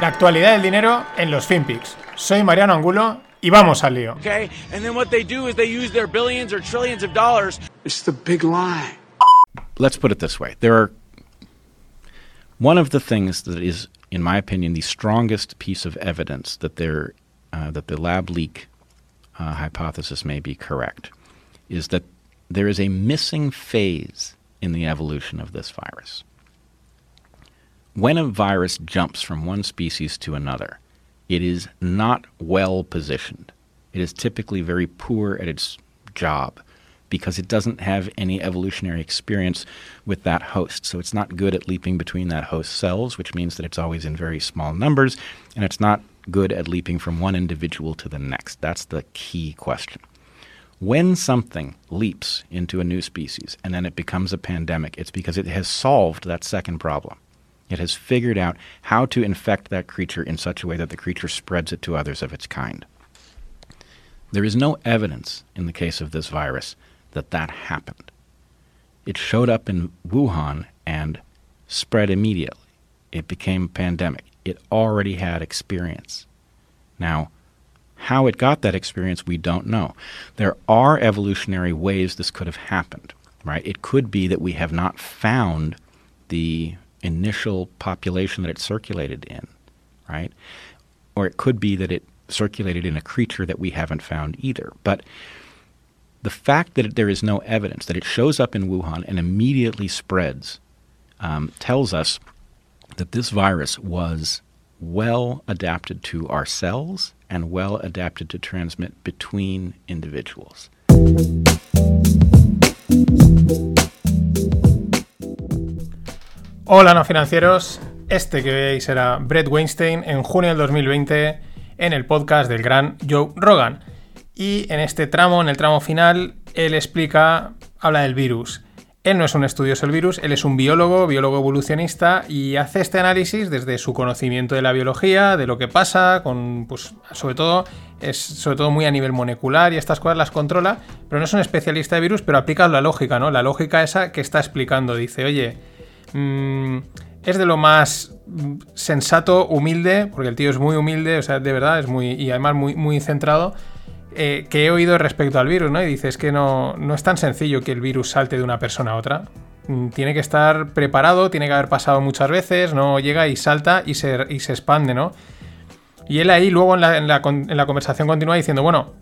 La actualidad del dinero en los FinPix. Soy Mariano Angulo y vamos al lío. Okay, and then what they do is they use their billions or trillions of dollars. It's the big lie. let's put it this way there are one of the things that is in my opinion the strongest piece of evidence that there uh, that the lab leak uh, hypothesis may be correct is that there is a missing phase in the evolution of this virus when a virus jumps from one species to another it is not well positioned it is typically very poor at its job because it doesn't have any evolutionary experience with that host. So it's not good at leaping between that host cells, which means that it's always in very small numbers, and it's not good at leaping from one individual to the next. That's the key question. When something leaps into a new species and then it becomes a pandemic, it's because it has solved that second problem. It has figured out how to infect that creature in such a way that the creature spreads it to others of its kind. There is no evidence in the case of this virus that that happened. It showed up in Wuhan and spread immediately. It became a pandemic. It already had experience. Now, how it got that experience, we don't know. There are evolutionary ways this could have happened, right? It could be that we have not found the initial population that it circulated in, right? Or it could be that it circulated in a creature that we haven't found either. But the fact that there is no evidence that it shows up in Wuhan and immediately spreads um, tells us that this virus was well adapted to our cells and well adapted to transmit between individuals. Hola no financieros, este que veis era Brett Weinstein en junio del 2020 en el podcast del gran Joe Rogan. Y en este tramo, en el tramo final, él explica, habla del virus. Él no es un estudioso del virus, él es un biólogo, biólogo evolucionista, y hace este análisis desde su conocimiento de la biología, de lo que pasa, con, pues, sobre todo, es sobre todo muy a nivel molecular y estas cosas las controla, pero no es un especialista de virus, pero aplica la lógica, ¿no? La lógica esa que está explicando. Dice, oye, mmm, es de lo más sensato, humilde, porque el tío es muy humilde, o sea, de verdad, es muy, y además muy, muy centrado eh, que he oído respecto al virus, ¿no? Y dices que no, no es tan sencillo que el virus salte de una persona a otra. Mm, tiene que estar preparado, tiene que haber pasado muchas veces, no llega y salta y se, y se expande, ¿no? Y él ahí luego en la, en la conversación continúa diciendo, bueno,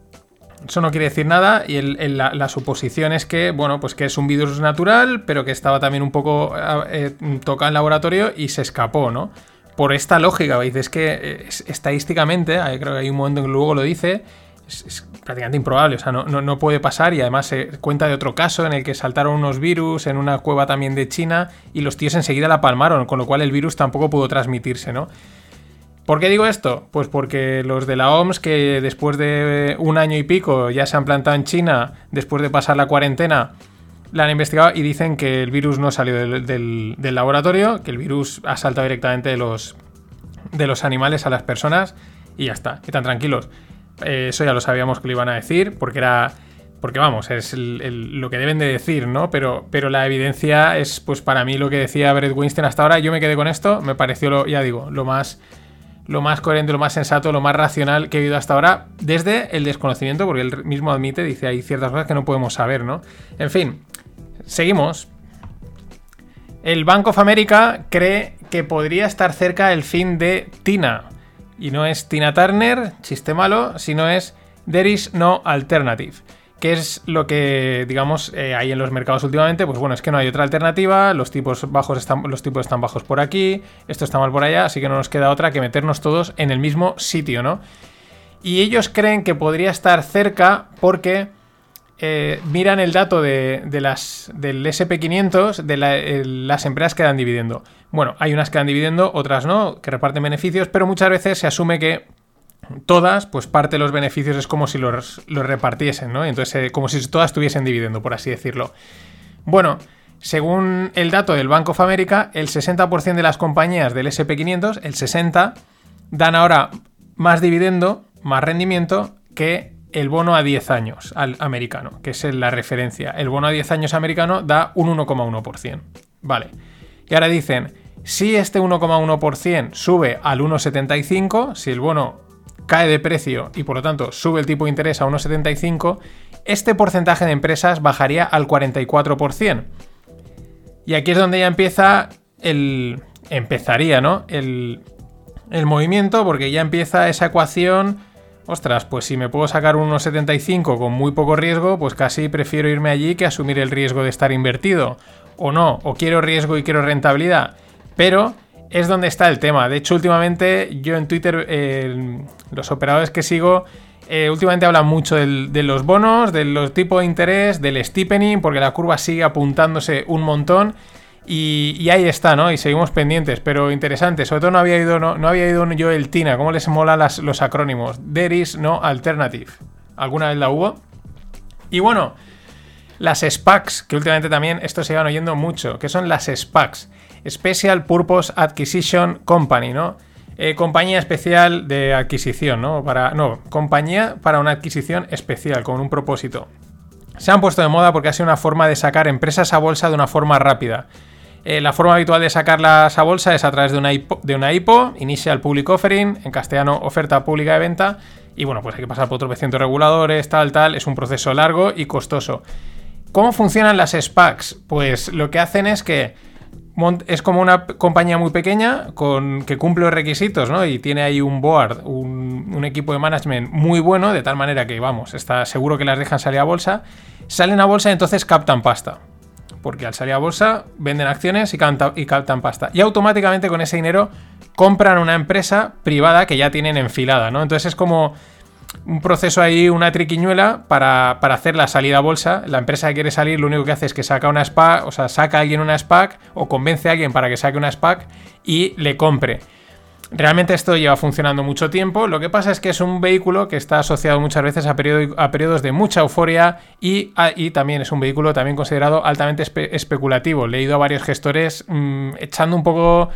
eso no quiere decir nada y el, la, suposición es que, bueno, pues que es un virus natural, pero que estaba también un poco eh, tocado en laboratorio y se escapó, ¿no? Por esta lógica, dices que es, estadísticamente, creo que hay un momento en que luego lo dice, es, es prácticamente improbable, o sea, no, no, no, puede pasar y además se cuenta de otro caso en el que saltaron unos virus en una cueva también de China y los tíos enseguida la palmaron, con lo cual el virus tampoco pudo transmitirse, ¿no? ¿Por qué digo esto? Pues porque los de la OMS, que después de un año y pico ya se han plantado en China, después de pasar la cuarentena, la han investigado y dicen que el virus no salió del, laboratorio, que el virus ha saltado directamente de los, de los animales a las personas y ya está, están tranquilos. Eh, eso ya lo sabíamos que lo iban a decir, porque era. Porque vamos, es lo que deben de decir, ¿no? Pero, pero la evidencia es, pues para mí, lo que decía Brett Winston hasta ahora. Yo me quedé con esto, me pareció, ya digo, lo más, lo más coherente, lo más sensato, lo más racional que he oído hasta ahora, desde el desconocimiento, porque él mismo admite, dice, hay ciertas cosas que no podemos saber, ¿no? En fin, seguimos. El Bank of America cree que podría estar cerca el fin de Tina. Y no es Tina Turner, chiste malo, sino es There is no alternative. Que es lo que, digamos, eh, hay en los mercados últimamente, pues bueno, es que no hay otra alternativa, los tipos bajos están, los tipos están bajos por aquí, esto está mal por allá, así que no nos queda otra que meternos todos en el mismo sitio, ¿no? Y ellos creen que podría estar cerca porque eh, miran el dato de, de las, del SP500 de la, eh, las empresas que dan dividendo. Bueno, hay unas que dan dividendo, otras no, que reparten beneficios, pero muchas veces se asume que todas, pues parte de los beneficios es como si los, los repartiesen, ¿no? Entonces, eh, como si todas tuviesen dividendo, por así decirlo. Bueno, según el dato del Bank of America, el 60% de las compañías del SP500, el 60%, dan ahora más dividendo, más rendimiento que el bono a 10 años al americano, que es la referencia. El bono a 10 años americano da un 1,1%. Vale. Y ahora dicen, Si este 1,1% sube al 1,75, si el bono cae de precio y por lo tanto sube el tipo de interés a 1,75, este porcentaje de empresas bajaría al 44%. Y aquí es donde ya empieza el... empezaría, ¿no? El, el movimiento porque ya empieza esa ecuación ostras, pues si me puedo sacar un 1,75 con muy poco riesgo, pues casi prefiero irme allí que asumir el riesgo de estar invertido. O no, o quiero riesgo y quiero rentabilidad. Pero es donde está el tema. De hecho, últimamente yo en Twitter, los operadores que sigo, eh, últimamente hablan mucho de los bonos, de los tipos de interés, del steepening, porque la curva sigue apuntándose un montón. Y, ahí está, ¿no? Y seguimos pendientes, pero interesante. Sobre todo no había ido, no, había ido yo el TINA. ¿Cómo les mola los acrónimos? There is no alternative. ¿Alguna vez la hubo? Y bueno, las SPACs, que últimamente también esto se iban oyendo mucho. ¿Qué son las SPACs? Special Purpose Acquisition Company, ¿no? Eh, compañía especial de adquisición, ¿no? Para, no, compañía para una adquisición especial, con un propósito. Se han puesto de moda porque ha sido una forma de sacar empresas a bolsa de una forma rápida. Eh, la forma habitual de sacarlas a bolsa es a través de una, IPO, de una IPO, Initial Public Offering, en castellano oferta pública de venta, y bueno, pues hay que pasar por otros cientos reguladores, tal, tal, es un proceso largo y costoso. ¿Cómo funcionan las SPACs? Pues lo que hacen es que es como una compañía muy pequeña con, que cumple los requisitos, ¿no? Y tiene ahí un board, un, equipo de management muy bueno, de tal manera que, vamos, está seguro que las dejan salir a bolsa. Salen a bolsa y entonces captan pasta porque al salir a bolsa venden acciones y, y captan pasta. Y automáticamente con ese dinero compran una empresa privada que ya tienen enfilada, ¿no? Entonces es como un proceso ahí, una triquiñuela para, hacer la salida a bolsa. La empresa que quiere salir lo único que hace es que saca una SPAC, o sea, saca a alguien una SPAC o convence a alguien para que saque una SPAC y le compre. Realmente esto lleva funcionando mucho tiempo. Lo que pasa es que es un vehículo que está asociado muchas veces a, periodos de mucha euforia y, también es un vehículo también considerado altamente especulativo. He leído a varios gestores mm, echando un poco,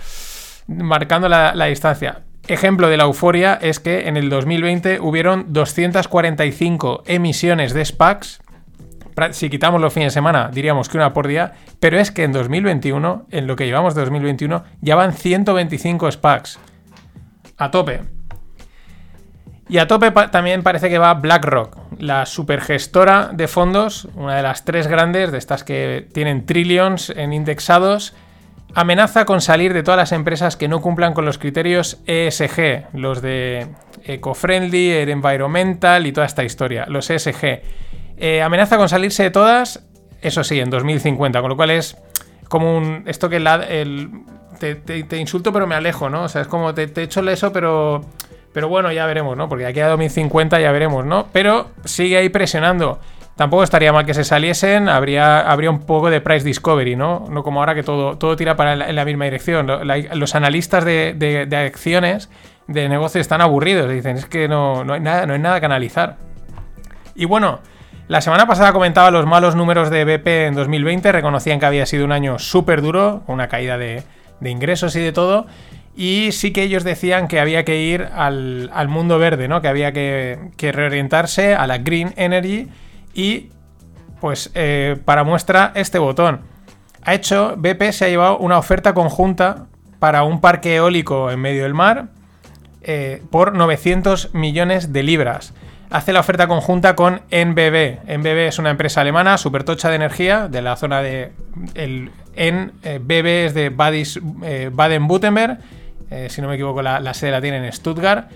marcando la distancia. Ejemplo de la euforia es que en el 2020 hubieron 245 emisiones de SPACs si quitamos los fines de semana, diríamos que una por día, pero es que en 2021, en lo que llevamos de 2021, ya van 125 SPACs a tope. Y a tope también parece que va BlackRock, la supergestora de fondos, una de las tres grandes, de estas que tienen trillions en indexados, amenaza con salir de todas las empresas que no cumplan con los criterios ESG, los de Eco-Friendly, Environmental y toda esta historia, los ESG. Eh, amenaza con salirse de todas, eso sí, en 2050, con lo cual es como un... Esto que el, te, insulto pero me alejo, ¿no? O sea, es como te, te echo eso, pero, pero bueno, ya veremos, ¿no? Porque aquí a 2050 ya veremos, ¿no? Pero sigue ahí presionando. Tampoco estaría mal que se saliesen, habría, habría un poco de price discovery, ¿no? No como ahora que todo, todo tira para en la misma dirección. los analistas de, acciones de negocio están aburridos, dicen, es que no, no, hay nada, no hay nada que analizar. Y bueno, la semana pasada comentaba los malos números de BP en 2020, reconocían que había sido un año súper duro, una caída de, de ingresos y de todo. Y sí que ellos decían que había que ir al, mundo verde, ¿no? Que había que, reorientarse a la green energy. Y pues eh, para muestra este botón. Ha hecho, BP se ha llevado una oferta conjunta para un parque eólico en medio del mar eh, por 900 millones de libras. Hace la oferta conjunta con NBB. NBB es una empresa alemana supertocha de energía de la zona de el, en eh, es de Baden-Württemberg, si no me equivoco la, sede la tiene en Stuttgart,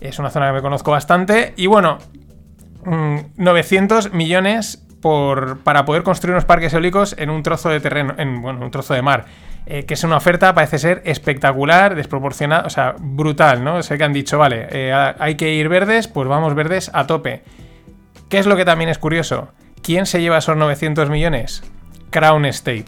es una zona que me conozco bastante, y bueno, 900 mm, millones por, para poder construir unos parques eólicos en un trozo de terreno, en bueno, un trozo de mar. que es una oferta, parece ser espectacular, desproporcionada, o sea, brutal, ¿no? Sé que han dicho, vale, hay que ir verdes, pues vamos verdes a tope. ¿Qué es lo que también es curioso? ¿Quién se lleva esos 900 millones? Crown State.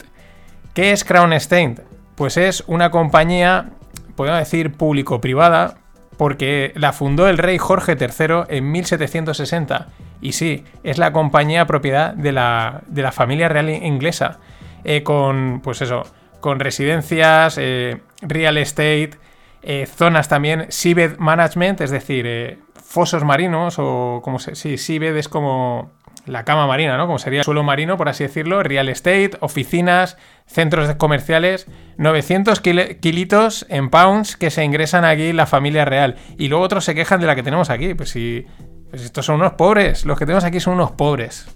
¿Qué es Crown Estate? Pues es una compañía, podemos decir, público-privada, porque la fundó el rey Jorge III en 1760. Y sí, es la compañía propiedad de la, familia real inglesa. Eh, con, pues eso, con residencias, eh, real estate. Eh, zonas también, seabed management, es decir, eh, fosos marinos o como se... Sí, seabed es como la cama marina, ¿no? Como sería el suelo marino, por así decirlo, real estate, oficinas, centros comerciales, 900 kilitos en pounds que se ingresan aquí la familia real. Y luego otros se quejan de la que tenemos aquí. Pues si, pues estos son unos pobres, los que tenemos aquí son unos pobres.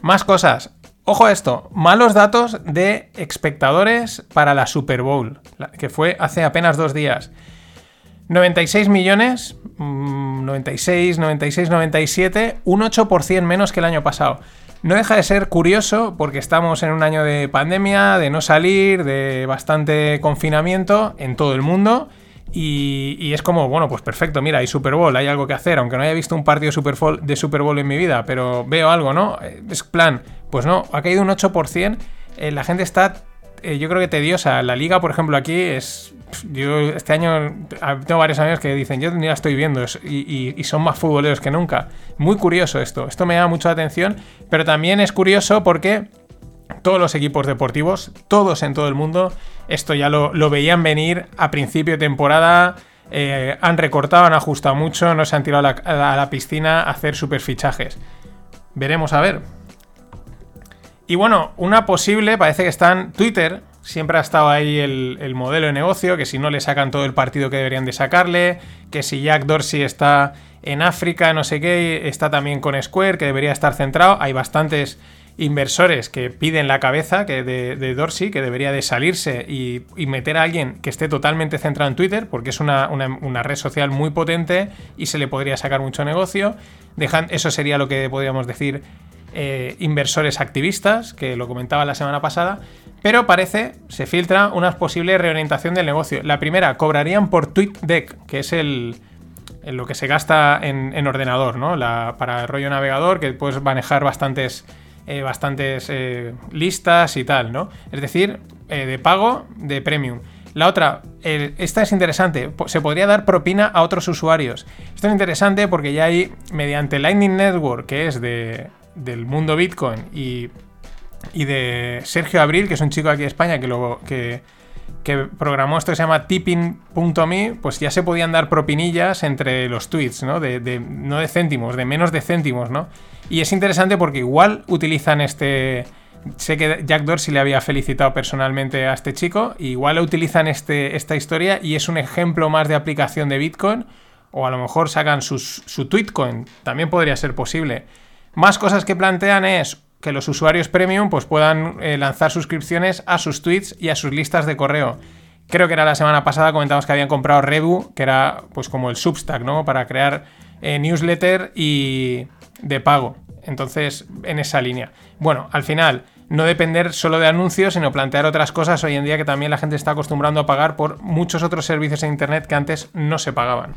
Más cosas. Ojo a esto, malos datos de espectadores para la Super Bowl, que fue hace apenas dos días. 96 millones, 96, 96, 97, un 8% menos que el año pasado. No deja de ser curioso porque estamos en un año de pandemia, de no salir, de bastante confinamiento en todo el mundo. Y, es como, bueno, pues perfecto, mira, hay Super Bowl, hay algo que hacer, aunque no haya visto un partido de Super Bowl en mi vida, pero veo algo, ¿no? Es plan, pues no, ha caído un 8%, eh, la gente está, eh, yo creo que tediosa. La liga, por ejemplo, aquí es yo este año tengo varios amigos que dicen, yo ya estoy viendo y, son más futboleros que nunca. Muy curioso esto, esto me llama mucho la atención, pero también es curioso porque todos los equipos deportivos, todos en todo el mundo, esto ya lo, veían venir a principio de temporada. Eh, han recortado, han ajustado mucho, no se han tirado a la, piscina a hacer super fichajes. Veremos a ver. Y bueno, una posible, parece que está en Twitter, siempre ha estado ahí el, modelo de negocio, que si no le sacan todo el partido que deberían de sacarle, que si Jack Dorsey está en África, no sé qué, está también con Square, que debería estar centrado. Hay bastantes inversores que piden la cabeza que de, Dorsey, que debería de salirse y, meter a alguien que esté totalmente centrado en Twitter, porque es una, red social muy potente y se le podría sacar mucho negocio. Dejan, eso sería lo que podríamos decir eh, inversores activistas, que lo comentaba la semana pasada, pero parece, se filtra una posible reorientación del negocio. La primera, cobrarían por TweetDeck, que es el, lo que se gasta en, ordenador, ¿no? para el rollo navegador, que puedes manejar bastantes, eh, bastantes eh, listas y tal, ¿no? Es decir, de pago de premium. La otra, esta es interesante, se podría dar propina a otros usuarios. Esto es interesante porque ya hay, mediante Lightning Network, que es de, del mundo Bitcoin y, y, de Sergio Abril, que es un chico aquí de España que, luego que, que programó esto que se llama tipping.me, pues ya se podían dar propinillas entre los tweets, ¿no? De, no de céntimos, de menos de céntimos, ¿no? Y es interesante porque igual utilizan este... Sé que Jack Dorsey le había felicitado personalmente a este chico, igual utilizan este, esta historia y es un ejemplo más de aplicación de Bitcoin, o a lo mejor sacan su Tweetcoin, también podría ser posible. Más cosas que plantean es que los usuarios premium pues, puedan eh, lanzar suscripciones a sus tweets y a sus listas de correo. Creo que era la semana pasada, comentamos que habían comprado Rebu, que era pues como el Substack, ¿no? Para crear eh, newsletter y de pago. Entonces, en esa línea. Bueno, al final, no depender solo de anuncios, sino plantear otras cosas hoy en día que también la gente está acostumbrando a pagar por muchos otros servicios en Internet que antes no se pagaban.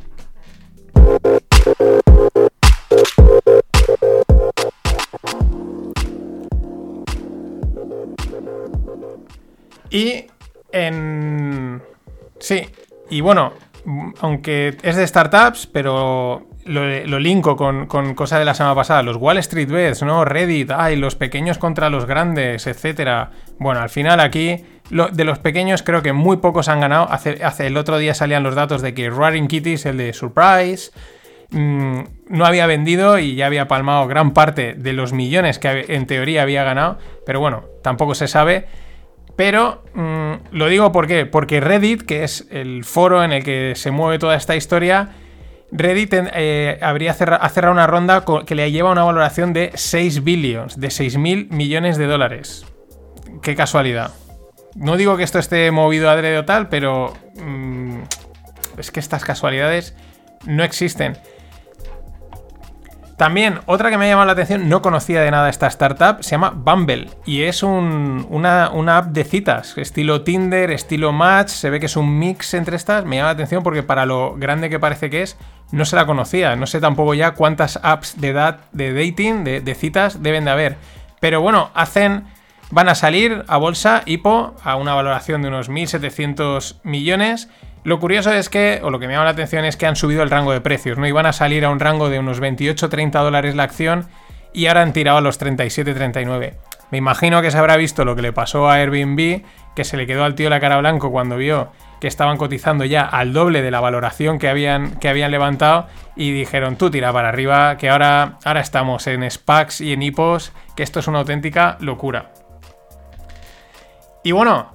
Y en... Sí, y bueno, aunque es de startups, pero lo, linko con, cosa de la semana pasada, los Wall Street Bets, ¿no? Reddit, ay, los pequeños contra los grandes, etcétera. Bueno, al final aquí, de los pequeños creo que muy pocos han ganado. Hace, hace el otro día salían los datos de que Roaring Kitties, el de Surprise, mm, no había vendido y ya había palmado gran parte de los millones que en teoría había ganado, pero bueno, tampoco se sabe. Pero mm, lo digo ¿por qué? porque Reddit, que es el foro en el que se mueve toda esta historia, Reddit eh, habría cerrado, una ronda que le lleva una valoración de 6 billions, de 6 mil millones de dólares. Qué casualidad. No digo que esto esté movido adrede o tal, pero mm, es que estas casualidades no existen. También, otra que me ha llamado la atención, no conocía de nada esta startup, se llama Bumble y es una, app de citas, estilo Tinder, estilo Match, se ve que es un mix entre estas, me llama la atención porque para lo grande que parece que es, no se la conocía, no sé tampoco ya cuántas apps de, de dating, de, de citas deben de haber. Pero bueno, hacen, van a salir a bolsa, IPO, a una valoración de unos 1.700 millones lo curioso es que, o lo que me llama la atención es que han subido el rango de precios, ¿no? Iban a salir a un rango de unos 28-30 dólares la acción y ahora han tirado a los 37-39. Me imagino que se habrá visto lo que le pasó a Airbnb, que se le quedó al tío la cara blanco cuando vio que estaban cotizando ya al doble de la valoración que habían, que habían levantado y dijeron tú tira para arriba, que ahora, ahora estamos en SPACs y en HIPOS, que esto es una auténtica locura. Y bueno,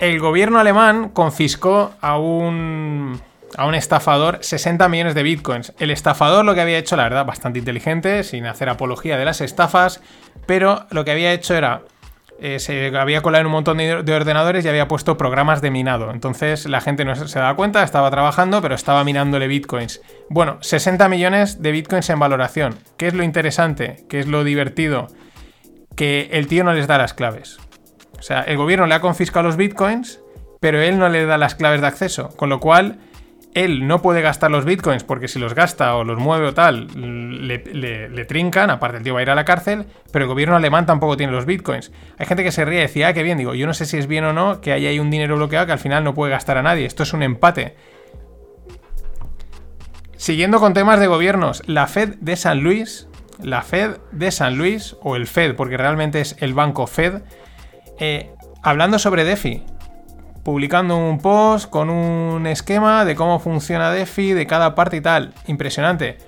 el gobierno alemán confiscó a un, a un estafador 60 millones de bitcoins. El estafador lo que había hecho, la verdad, bastante inteligente, sin hacer apología de las estafas, pero lo que había hecho era eh, se había colado en un montón de, ordenadores y había puesto programas de minado. Entonces la gente no se daba cuenta, estaba trabajando, pero estaba minándole bitcoins. Bueno, 60 millones de bitcoins en valoración. ¿Qué es lo interesante? ¿Qué es lo divertido? Que el tío no les da las claves. O sea, el gobierno le ha confiscado los bitcoins, pero él no le da las claves de acceso. Con lo cual, él no puede gastar los bitcoins porque si los gasta o los mueve o tal, le, trincan, aparte el tío va a ir a la cárcel, pero el gobierno alemán tampoco tiene los bitcoins. Hay gente que se ríe y decía, ah, qué bien, digo, yo no sé si es bien o no que ahí un dinero bloqueado que al final no puede gastar a nadie, esto es un empate. Siguiendo con temas de gobiernos, la Fed de San Luis, la Fed de San Luis, o el Fed, porque realmente es el banco Fed, eh, hablando sobre DeFi, publicando un post con un esquema de cómo funciona DeFi, de cada parte y tal. Impresionante.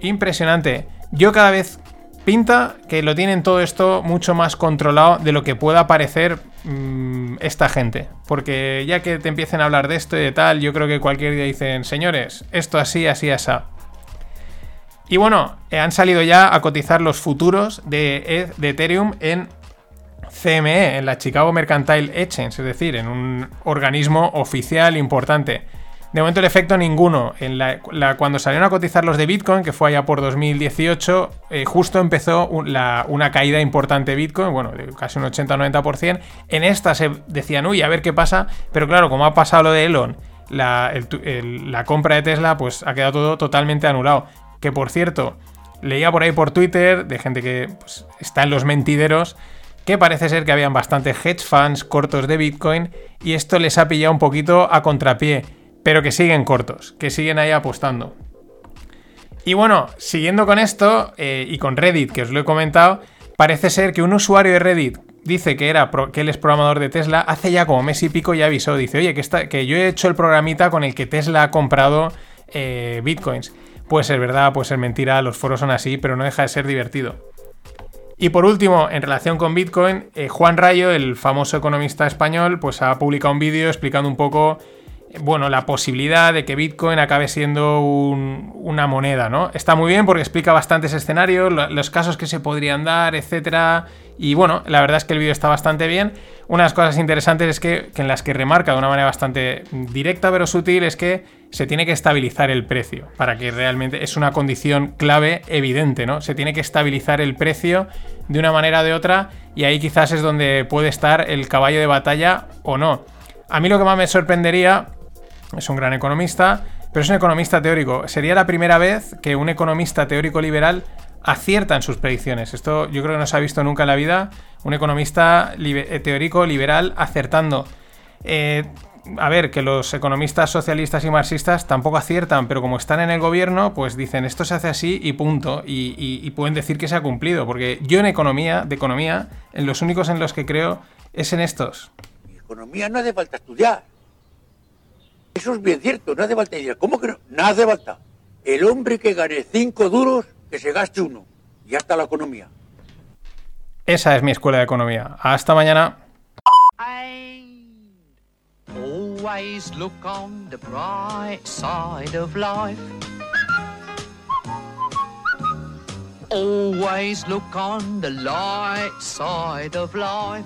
Impresionante. Yo cada vez pinta que lo tienen todo esto mucho más controlado de lo que pueda parecer mm, esta gente. Porque ya que te empiecen a hablar de esto y de tal, yo creo que cualquier día dicen, señores, esto así, así, así. Y bueno, eh, han salido ya a cotizar los futuros de, de Ethereum en CME, en la Chicago Mercantile Exchange, es decir, en un organismo oficial importante. De momento el efecto ninguno. Cuando salieron a cotizar los de Bitcoin, que fue allá por 2018, eh, justo empezó una caída importante de Bitcoin, bueno, de casi un 80-90%. En esta se decían, uy, a ver qué pasa, pero claro, como ha pasado lo de Elon, la, la compra de Tesla, pues ha quedado todo totalmente anulado. Que por cierto, leía por ahí por Twitter de gente que pues, está en los mentideros que parece ser que habían bastantes hedge funds cortos de Bitcoin y esto les ha pillado un poquito a contrapié, pero que siguen cortos, que siguen ahí apostando. Y bueno, siguiendo con esto eh, y con Reddit, que os lo he comentado, parece ser que un usuario de Reddit dice que, era que él es programador de Tesla, hace ya como mes y pico ya avisó, dice, oye, que, yo he hecho el programita con el que Tesla ha comprado eh, bitcoins. Puede ser verdad, puede ser mentira, los foros son así, pero no deja de ser divertido. Y por último, en relación con Bitcoin, eh, Juan Rayo, el famoso economista español, pues ha publicado un vídeo explicando un poco, bueno, la posibilidad de que Bitcoin acabe siendo una moneda, ¿no? Está muy bien porque explica bastantes escenarios, los casos que se podrían dar, etcétera. Y bueno, la verdad es que el vídeo está bastante bien. Unas cosas interesantes es que, que en las que remarca de una manera bastante directa pero sutil es que se tiene que estabilizar el precio para que realmente es una condición clave evidente, ¿no? Se tiene que estabilizar el precio de una manera o de otra y ahí quizás es donde puede estar el caballo de batalla o no. A mí lo que más me sorprendería, es un gran economista, pero es un economista teórico. Sería la primera vez que un economista teórico liberal acierta en sus predicciones. Esto yo creo que no se ha visto nunca en la vida. Un economista eh, teórico liberal acertando. Eh, a ver, que los economistas socialistas y marxistas tampoco aciertan, pero como están en el gobierno, pues dicen esto se hace así y punto. Y, pueden decir que se ha cumplido. Porque yo en economía, de economía, en los únicos en los que creo es en estos. economía no hace falta estudiar. Eso es bien cierto, no hace falta. ¿Cómo que no? No hace falta. El hombre que gane cinco duros, que se gaste uno. Y ya está la economía. Esa es mi escuela de economía. Hasta mañana. always look on the bright side of life. Always look on the light side of life.